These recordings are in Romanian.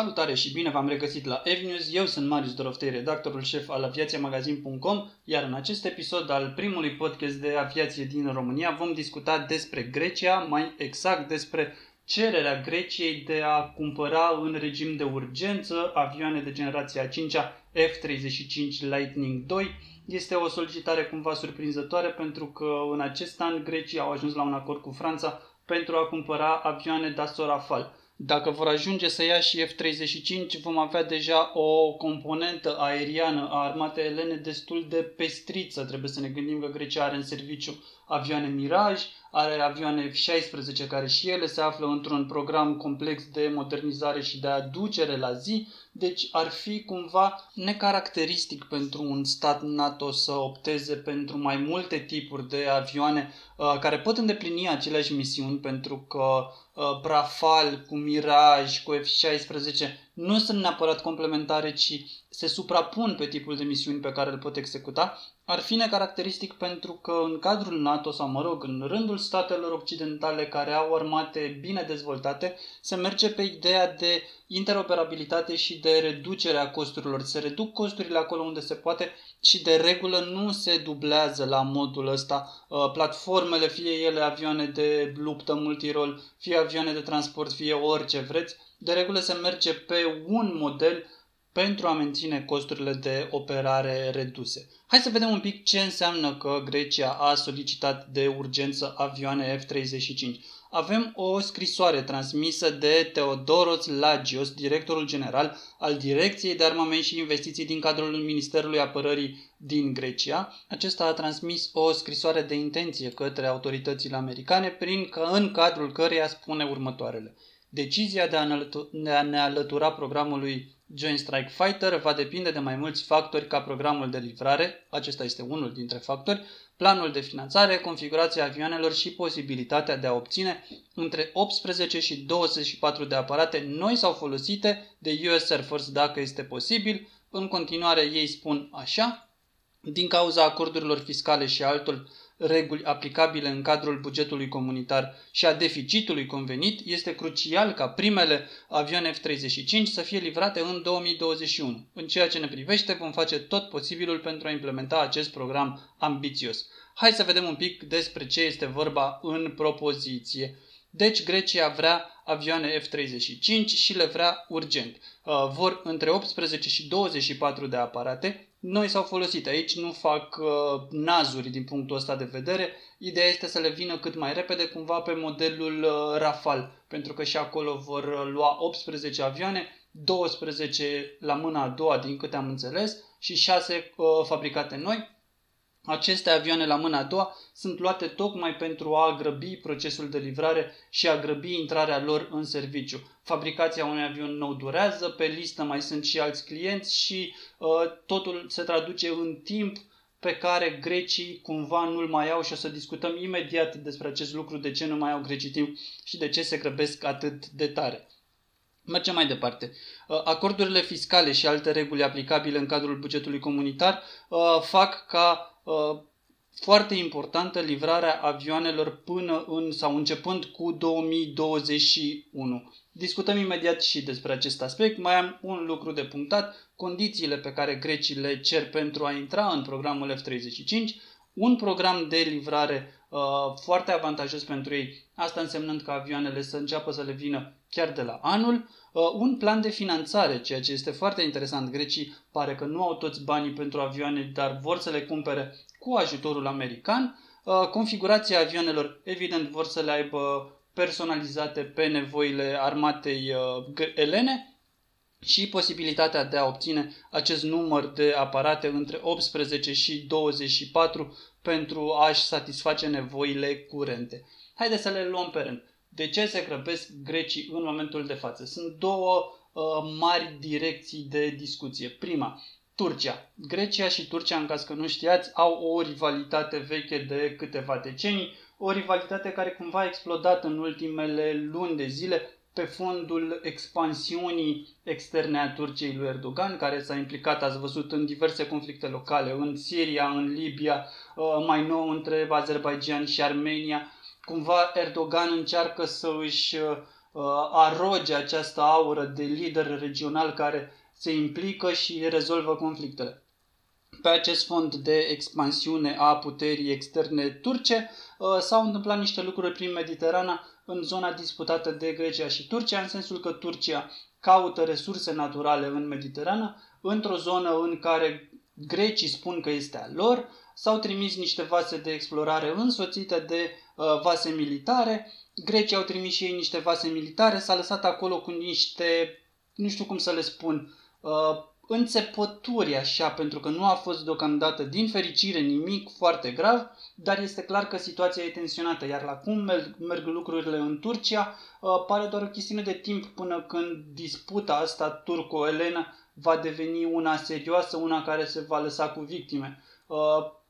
Salutare și bine v-am regăsit la Evnews. Eu sunt Marius Doroftei, redactorul șef al aviațiamagazin.com, iar în acest episod al primului podcast de aviație din România vom discuta despre Grecia, mai exact despre cererea Greciei de a cumpăra în regim de urgență avioane de generația 5 F-35 Lightning II. Este o solicitare cumva surprinzătoare pentru că în acest an grecii au ajuns la un acord cu Franța pentru a cumpăra avioane Dassault Rafale. Dacă vor ajunge să ia și F-35, vom avea deja o componentă aeriană a armatei elene destul de pestriță. Trebuie să ne gândim că Grecia are în serviciu avioane Mirage, are avioane F-16 care și ele se află într-un program complex de modernizare și de aducere la zi, deci ar fi cumva necaracteristic pentru un stat NATO să opteze pentru mai multe tipuri de avioane uh, care pot îndeplini aceleași misiuni pentru că uh, Rafale cu Mirage, cu F-16 nu sunt neapărat complementare, ci se suprapun pe tipul de misiuni pe care îl pot executa, ar fi necaracteristic pentru că în cadrul NATO sau, mă rog, în rândul statelor occidentale care au armate bine dezvoltate, se merge pe ideea de interoperabilitate și de reducere a costurilor. Se reduc costurile acolo unde se poate și de regulă nu se dublează la modul ăsta uh, platformele, fie ele avioane de luptă multirol, fie avioane de transport, fie orice vreți. De regulă se merge pe un model pentru a menține costurile de operare reduse. Hai să vedem un pic ce înseamnă că Grecia a solicitat de urgență avioane F-35. Avem o scrisoare transmisă de Teodoros Lagios, directorul general al Direcției de Armament și Investiții din cadrul Ministerului Apărării din Grecia. Acesta a transmis o scrisoare de intenție către autoritățile americane, prin că în cadrul căreia spune următoarele. Decizia de a ne alătura programului Joint Strike Fighter va depinde de mai mulți factori ca programul de livrare, acesta este unul dintre factori, planul de finanțare, configurația avioanelor și posibilitatea de a obține între 18 și 24 de aparate noi sau folosite de US Air Force dacă este posibil. În continuare ei spun așa, din cauza acordurilor fiscale și altul reguli aplicabile în cadrul bugetului comunitar și a deficitului convenit, este crucial ca primele avioane F-35 să fie livrate în 2021. În ceea ce ne privește, vom face tot posibilul pentru a implementa acest program ambițios. Hai să vedem un pic despre ce este vorba în propoziție. Deci Grecia vrea avioane F-35 și le vrea urgent. Uh, vor între 18 și 24 de aparate, noi s-au folosit. Aici nu fac uh, nazuri din punctul ăsta de vedere. Ideea este să le vină cât mai repede, cumva pe modelul uh, Rafale, pentru că și acolo vor uh, lua 18 avioane, 12 la mâna a doua, din câte am înțeles, și 6 uh, fabricate noi. Aceste avioane la mâna a doua sunt luate tocmai pentru a grăbi procesul de livrare și a grăbi intrarea lor în serviciu. Fabricația unui avion nou durează, pe listă mai sunt și alți clienți și uh, totul se traduce în timp pe care grecii cumva nu-l mai au și o să discutăm imediat despre acest lucru, de ce nu mai au grecii timp și de ce se grăbesc atât de tare. Mergem mai departe. Uh, acordurile fiscale și alte reguli aplicabile în cadrul bugetului comunitar uh, fac ca Uh, foarte importantă livrarea avioanelor până în sau începând cu 2021. Discutăm imediat și despre acest aspect. Mai am un lucru de punctat, condițiile pe care grecii le cer pentru a intra în programul F-35, un program de livrare uh, foarte avantajos pentru ei, asta însemnând că avioanele să înceapă să le vină chiar de la anul, uh, un plan de finanțare, ceea ce este foarte interesant. Grecii pare că nu au toți banii pentru avioane, dar vor să le cumpere cu ajutorul american. Uh, configurația avioanelor, evident, vor să le aibă personalizate pe nevoile armatei uh, elene și posibilitatea de a obține acest număr de aparate între 18 și 24 pentru a-și satisface nevoile curente. Haideți să le luăm pe rând. De ce se grăbesc grecii în momentul de față? Sunt două uh, mari direcții de discuție. Prima, Turcia. Grecia și Turcia, în caz că nu știați, au o rivalitate veche de câteva decenii, o rivalitate care cumva a explodat în ultimele luni de zile pe fondul expansiunii externe a Turciei lui Erdogan, care s-a implicat, ați văzut, în diverse conflicte locale, în Siria, în Libia, uh, mai nou între Azerbaijan și Armenia. Cumva Erdogan încearcă să își uh, uh, aroge această aură de lider regional care se implică și rezolvă conflictele. Pe acest fond de expansiune a puterii externe turce uh, s-au întâmplat niște lucruri prin Mediterana în zona disputată de Grecia și Turcia, în sensul că Turcia caută resurse naturale în Mediterană, într-o zonă în care grecii spun că este a lor, s-au trimis niște vase de explorare însoțite de uh, vase militare, grecii au trimis și ei niște vase militare, s-a lăsat acolo cu niște, nu știu cum să le spun, uh, înțepături așa, pentru că nu a fost deocamdată, din fericire, nimic foarte grav, dar este clar că situația e tensionată, iar la cum merg, merg lucrurile în Turcia, uh, pare doar o chestiune de timp până când disputa asta turco-elenă va deveni una serioasă, una care se va lăsa cu victime. Uh,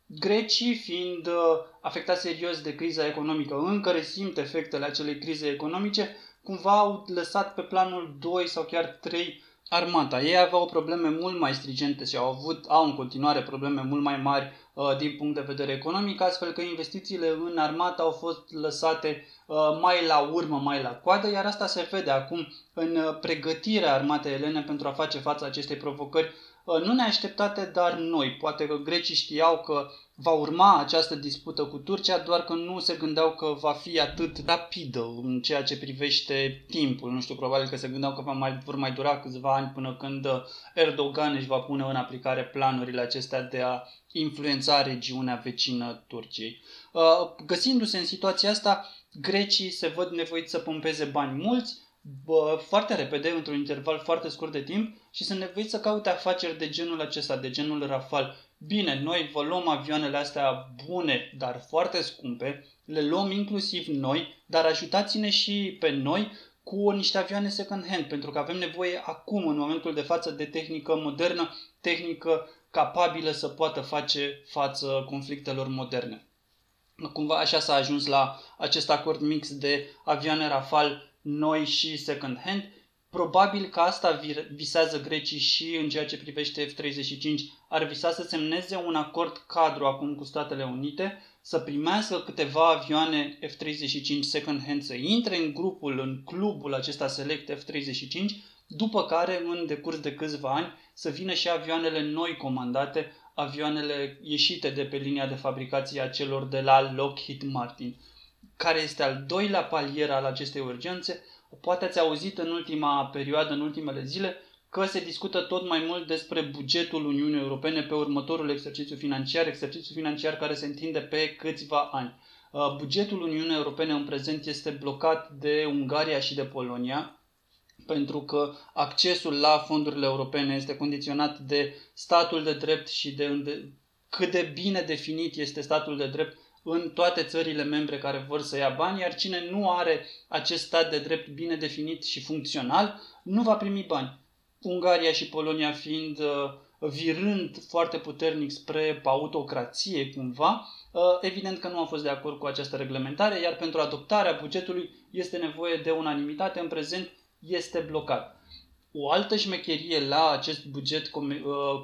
grecii, fiind uh, afectați serios de criza economică, încă resimt efectele acelei crize economice, cumva au lăsat pe planul 2 sau chiar 3 armata. Ei aveau probleme mult mai strigente și au avut, au în continuare probleme mult mai mari uh, din punct de vedere economic, astfel că investițiile în armată au fost lăsate uh, mai la urmă, mai la coadă, iar asta se vede acum în uh, pregătirea armatei elene pentru a face față acestei provocări uh, nu neașteptate, dar noi. Poate că grecii știau că va urma această dispută cu Turcia, doar că nu se gândeau că va fi atât rapidă în ceea ce privește timpul. Nu știu, probabil că se gândeau că va mai, vor mai dura câțiva ani până când Erdogan își va pune în aplicare planurile acestea de a influența regiunea vecină Turciei. Uh, găsindu-se în situația asta, grecii se văd nevoiți să pompeze bani mulți, bă, foarte repede, într-un interval foarte scurt de timp și sunt nevoiți să caute afaceri de genul acesta, de genul Rafal. Bine, noi vă luăm avioanele astea bune, dar foarte scumpe, le luăm inclusiv noi, dar ajutați-ne și pe noi cu niște avioane second hand, pentru că avem nevoie acum, în momentul de față, de tehnică modernă, tehnică capabilă să poată face față conflictelor moderne. Cumva așa s-a ajuns la acest acord mix de avioane Rafale noi și second hand. Probabil că asta visează grecii și în ceea ce privește F-35 ar visa să semneze un acord cadru acum cu Statele Unite, să primească câteva avioane F-35 second hand, să intre în grupul, în clubul acesta select F-35, după care în decurs de câțiva ani să vină și avioanele noi comandate, avioanele ieșite de pe linia de fabricație a celor de la Lockheed Martin. Care este al doilea palier al acestei urgențe? Poate ați auzit în ultima perioadă, în ultimele zile, că se discută tot mai mult despre bugetul Uniunii Europene pe următorul exercițiu financiar, exercițiu financiar care se întinde pe câțiva ani. Uh, bugetul Uniunii Europene în prezent este blocat de Ungaria și de Polonia, pentru că accesul la fondurile europene este condiționat de statul de drept și de, de cât de bine definit este statul de drept în toate țările membre care vor să ia bani, iar cine nu are acest stat de drept bine definit și funcțional, nu va primi bani. Ungaria și Polonia fiind uh, virând foarte puternic spre autocrație cumva, uh, evident că nu au fost de acord cu această reglementare, iar pentru adoptarea bugetului este nevoie de unanimitate. În prezent este blocat. O altă șmecherie la acest buget uh,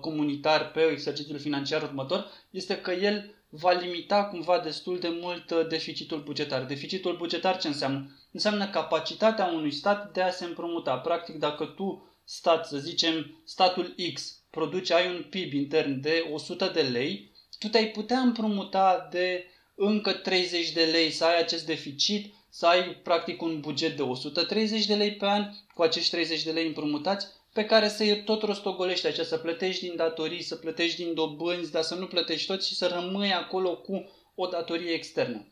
comunitar pe exercițiul financiar următor este că el va limita cumva destul de mult uh, deficitul bugetar. Deficitul bugetar ce înseamnă? Înseamnă capacitatea unui stat de a se împrumuta. Practic, dacă tu, stat, să zicem, statul X, produce, ai un PIB intern de 100 de lei, tu te-ai putea împrumuta de încă 30 de lei să ai acest deficit să ai practic un buget de 130 de lei pe an cu acești 30 de lei împrumutați pe care să tot rostogolești așa, să plătești din datorii, să plătești din dobânzi, dar să nu plătești tot și să rămâi acolo cu o datorie externă.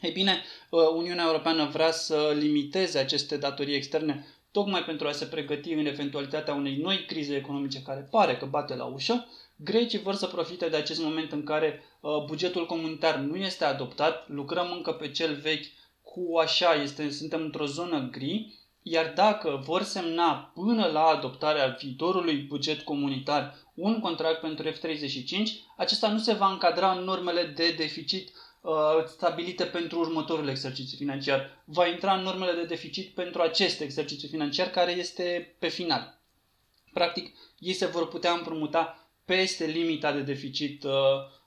Ei bine, uh, Uniunea Europeană vrea să limiteze aceste datorii externe tocmai pentru a se pregăti în eventualitatea unei noi crize economice care pare că bate la ușă. Grecii vor să profite de acest moment în care uh, bugetul comunitar nu este adoptat, lucrăm încă pe cel vechi cu așa, este, suntem într-o zonă gri, iar dacă vor semna până la adoptarea viitorului buget comunitar un contract pentru F-35, acesta nu se va încadra în normele de deficit uh, stabilite pentru următorul exercițiu financiar. Va intra în normele de deficit pentru acest exercițiu financiar care este pe final. Practic, ei se vor putea împrumuta peste limita de deficit uh,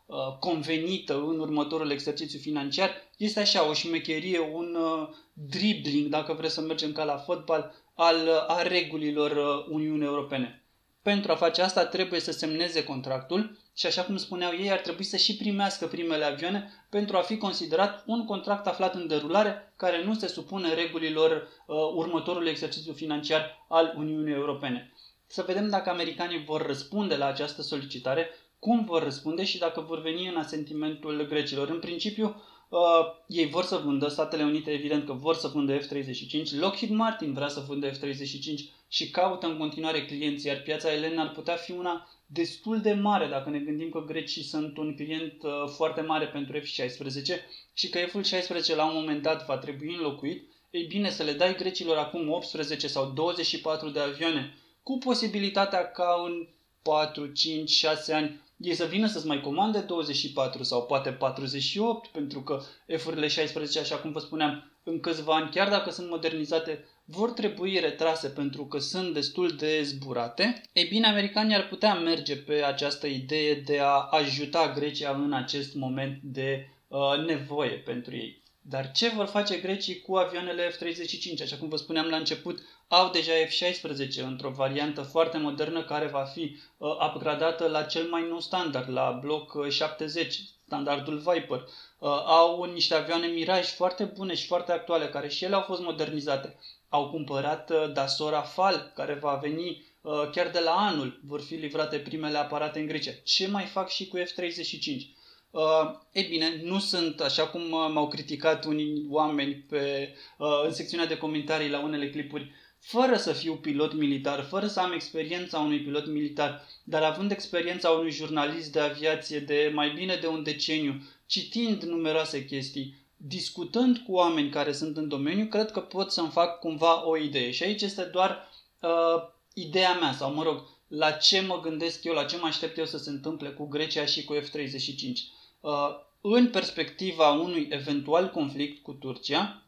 uh, convenită în următorul exercițiu financiar, este așa o șmecherie, un uh, dribbling, dacă vreți să mergem ca la fotbal, al, uh, a regulilor uh, Uniunii Europene. Pentru a face asta trebuie să semneze contractul și așa cum spuneau ei, ar trebui să și primească primele avioane pentru a fi considerat un contract aflat în derulare care nu se supune regulilor uh, următorului exercițiu financiar al Uniunii Europene. Să vedem dacă americanii vor răspunde la această solicitare, cum vor răspunde și dacă vor veni în asentimentul grecilor. În principiu, uh, ei vor să vândă, Statele Unite evident că vor să vândă F-35, Lockheed Martin vrea să vândă F-35 și caută în continuare clienți, iar piața elenă ar putea fi una destul de mare dacă ne gândim că grecii sunt un client uh, foarte mare pentru F-16 și că F-16 la un moment dat va trebui înlocuit, ei bine să le dai grecilor acum 18 sau 24 de avioane cu posibilitatea ca în 4, 5, 6 ani ei să vină să-ți mai comande 24 sau poate 48, pentru că F-urile 16, așa cum vă spuneam, în câțiva ani, chiar dacă sunt modernizate, vor trebui retrase pentru că sunt destul de zburate, ei bine, americanii ar putea merge pe această idee de a ajuta Grecia în acest moment de uh, nevoie pentru ei. Dar ce vor face grecii cu avioanele F-35? Așa cum vă spuneam la început, au deja F-16 într-o variantă foarte modernă care va fi uh, upgradată la cel mai nou standard, la Block 70, standardul Viper. Uh, au niște avioane Mirage foarte bune și foarte actuale, care și ele au fost modernizate. Au cumpărat uh, Dassault Rafale, care va veni uh, chiar de la anul, vor fi livrate primele aparate în Grecia. Ce mai fac și cu F-35? Uh, ei bine, nu sunt, așa cum uh, m-au criticat unii oameni pe, uh, în secțiunea de comentarii la unele clipuri, fără să fiu pilot militar, fără să am experiența unui pilot militar, dar având experiența unui jurnalist de aviație de mai bine de un deceniu, citind numeroase chestii, discutând cu oameni care sunt în domeniu, cred că pot să-mi fac cumva o idee. Și aici este doar uh, ideea mea, sau mă rog, la ce mă gândesc eu, la ce mă aștept eu să se întâmple cu Grecia și cu F-35. Uh, în perspectiva unui eventual conflict cu Turcia,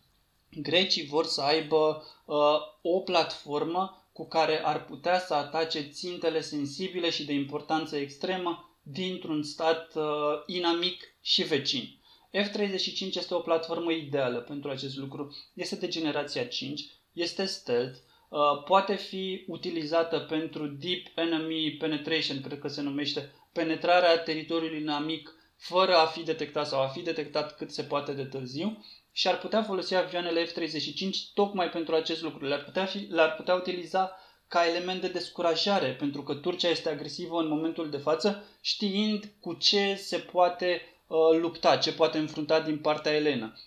grecii vor să aibă uh, o platformă cu care ar putea să atace țintele sensibile și de importanță extremă dintr-un stat uh, inamic și vecin. F-35 este o platformă ideală pentru acest lucru. Este de generația 5, este stealth, poate fi utilizată pentru Deep Enemy Penetration, cred că se numește, penetrarea teritoriului inamic fără a fi detectat sau a fi detectat cât se poate de târziu și ar putea folosi avioanele F-35 tocmai pentru acest lucru. Le-ar putea, fi, le-ar putea utiliza ca element de descurajare, pentru că Turcia este agresivă în momentul de față, știind cu ce se poate uh, lupta, ce poate înfrunta din partea elenă.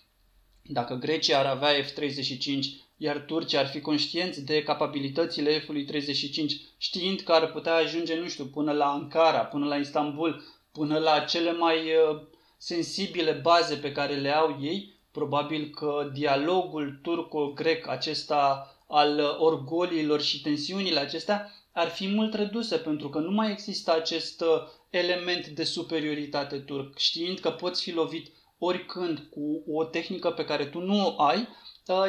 Dacă Grecia ar avea F-35, iar Turcia ar fi conștienți de capabilitățile F-ului 35, știind că ar putea ajunge, nu știu, până la Ankara, până la Istanbul, până la cele mai uh, sensibile baze pe care le au ei, probabil că dialogul turco-grec acesta al uh, orgoliilor și tensiunile acestea ar fi mult reduse pentru că nu mai există acest uh, element de superioritate turc, știind că poți fi lovit oricând cu o tehnică pe care tu nu o ai,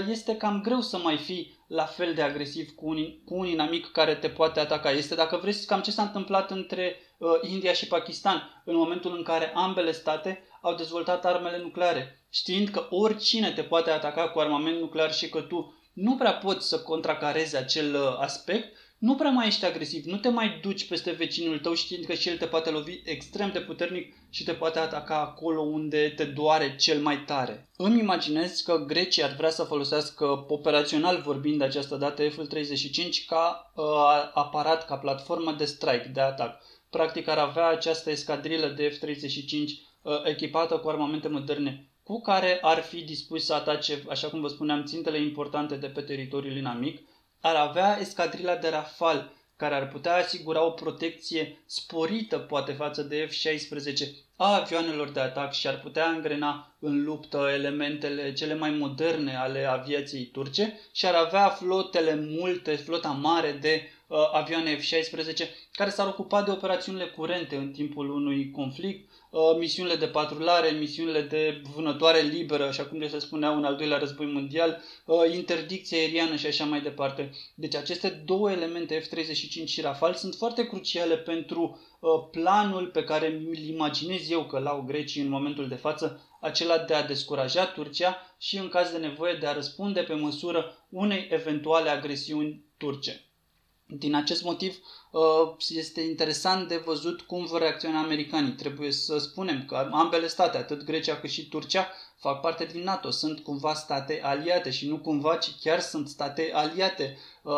este cam greu să mai fii la fel de agresiv cu un, cu un inamic care te poate ataca. Este, dacă vreți, cam ce s-a întâmplat între uh, India și Pakistan în momentul în care ambele state au dezvoltat armele nucleare, știind că oricine te poate ataca cu armament nuclear și că tu nu prea poți să contracarezi acel uh, aspect, nu prea mai ești agresiv, nu te mai duci peste vecinul tău știind că și el te poate lovi extrem de puternic și te poate ataca acolo unde te doare cel mai tare. Îmi imaginez că Grecia ar vrea să folosească operațional vorbind de această dată F-35 ca uh, aparat, ca platformă de strike, de atac. Practic ar avea această escadrilă de F-35 uh, echipată cu armamente moderne cu care ar fi dispus să atace, așa cum vă spuneam, țintele importante de pe teritoriul inamic, ar avea escadrila de Rafal, care ar putea asigura o protecție sporită, poate, față de F-16 a avioanelor de atac și ar putea îngrena în luptă elementele cele mai moderne ale aviației turce și ar avea flotele multe, flota mare de uh, avioane F-16 care s-ar ocupa de operațiunile curente în timpul unui conflict, uh, misiunile de patrulare, misiunile de vânătoare liberă, așa cum se spunea în al doilea război mondial, uh, interdicție aeriană și așa mai departe. Deci aceste două elemente, F-35 și Rafale, sunt foarte cruciale pentru uh, planul pe care îl imaginez eu că l-au grecii în momentul de față acela de a descuraja Turcia și în caz de nevoie de a răspunde pe măsură unei eventuale agresiuni turce. Din acest motiv uh, este interesant de văzut cum vor reacționa americanii. Trebuie să spunem că ambele state, atât Grecia cât și Turcia, fac parte din NATO, sunt cumva state aliate și nu cumva, ci chiar sunt state aliate. Uh,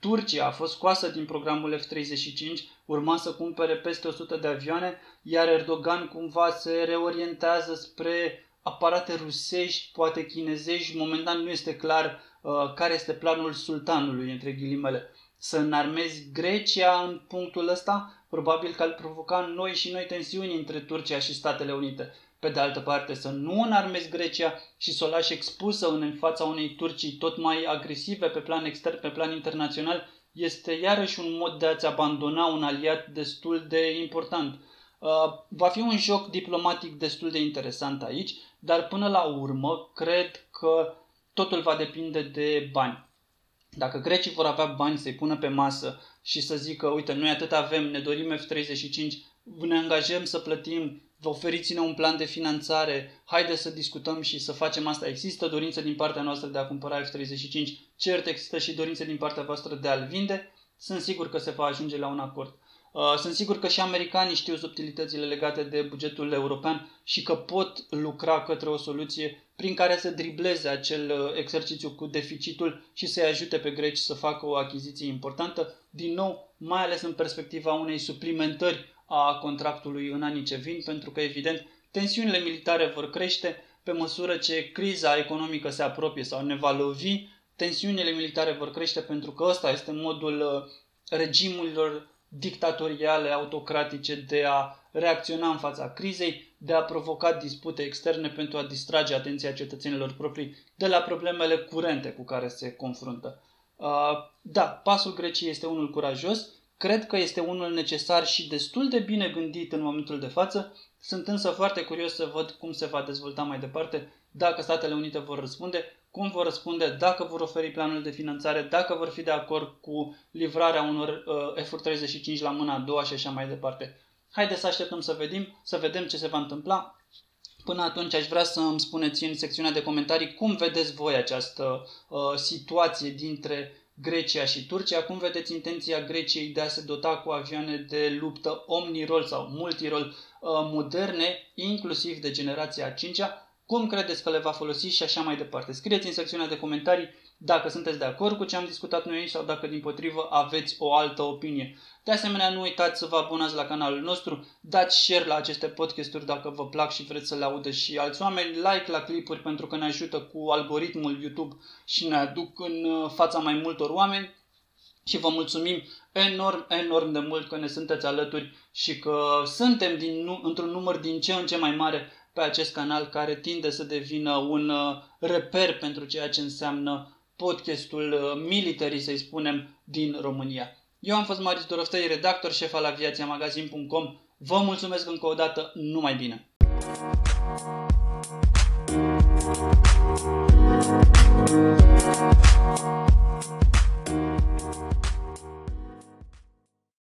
Turcia a fost scoasă din programul F-35, urma să cumpere peste 100 de avioane, iar Erdogan cumva se reorientează spre aparate rusești, poate chinezești. Momentan nu este clar uh, care este planul sultanului, între ghilimele. Să înarmezi Grecia în punctul ăsta, probabil că ar provoca noi și noi tensiuni între Turcia și Statele Unite. Pe de altă parte, să nu înarmezi Grecia și să o lași expusă în fața unei Turcii tot mai agresive pe plan extern, pe plan internațional, este iarăși un mod de a-ți abandona un aliat destul de important. Uh, va fi un joc diplomatic destul de interesant aici, dar până la urmă cred că totul va depinde de bani. Dacă grecii vor avea bani să-i pună pe masă și să zică, uite, noi atât avem, ne dorim F-35, ne angajăm să plătim vă oferiți-ne un plan de finanțare, haide să discutăm și să facem asta. Există dorință din partea noastră de a cumpăra F-35, cert există și dorință din partea voastră de a-l vinde, sunt sigur că se va ajunge la un acord. Uh, sunt sigur că și americanii știu subtilitățile legate de bugetul european și că pot lucra către o soluție prin care să dribleze acel uh, exercițiu cu deficitul și să-i ajute pe greci să facă o achiziție importantă, din nou, mai ales în perspectiva unei suplimentări a contractului în anii ce vin, pentru că, evident, tensiunile militare vor crește pe măsură ce criza economică se apropie sau ne va lovi, tensiunile militare vor crește pentru că ăsta este modul uh, regimurilor dictatoriale, autocratice de a reacționa în fața crizei, de a provoca dispute externe pentru a distrage atenția cetățenilor proprii de la problemele curente cu care se confruntă. Uh, da, pasul Greciei este unul curajos, Cred că este unul necesar și destul de bine gândit în momentul de față. Sunt însă foarte curios să văd cum se va dezvolta mai departe, dacă Statele Unite vor răspunde, cum vor răspunde, dacă vor oferi planul de finanțare, dacă vor fi de acord cu livrarea unor uh, F-35 la mâna a doua și așa mai departe. Haideți să așteptăm să vedem, să vedem ce se va întâmpla. Până atunci aș vrea să îmi spuneți în secțiunea de comentarii cum vedeți voi această uh, situație dintre Grecia și Turcia. Cum vedeți intenția Greciei de a se dota cu avioane de luptă omnirol sau multirol uh, moderne, inclusiv de generația a 5-a? Cum credeți că le va folosi și așa mai departe? Scrieți în secțiunea de comentarii dacă sunteți de acord cu ce am discutat noi aici sau dacă din potrivă aveți o altă opinie. De asemenea, nu uitați să vă abonați la canalul nostru, dați share la aceste podcasturi dacă vă plac și vreți să le audă și alți oameni, like la clipuri pentru că ne ajută cu algoritmul YouTube și ne aduc în uh, fața mai multor oameni și vă mulțumim enorm, enorm de mult că ne sunteți alături și că suntem din, într-un număr din ce în ce mai mare pe acest canal care tinde să devină un uh, reper pentru ceea ce înseamnă podcastul uh, military, să-i spunem, din România. Eu am fost Marius Doroftei, redactor șef al aviațiamagazin.com. Vă mulțumesc încă o dată, numai bine! Thank you.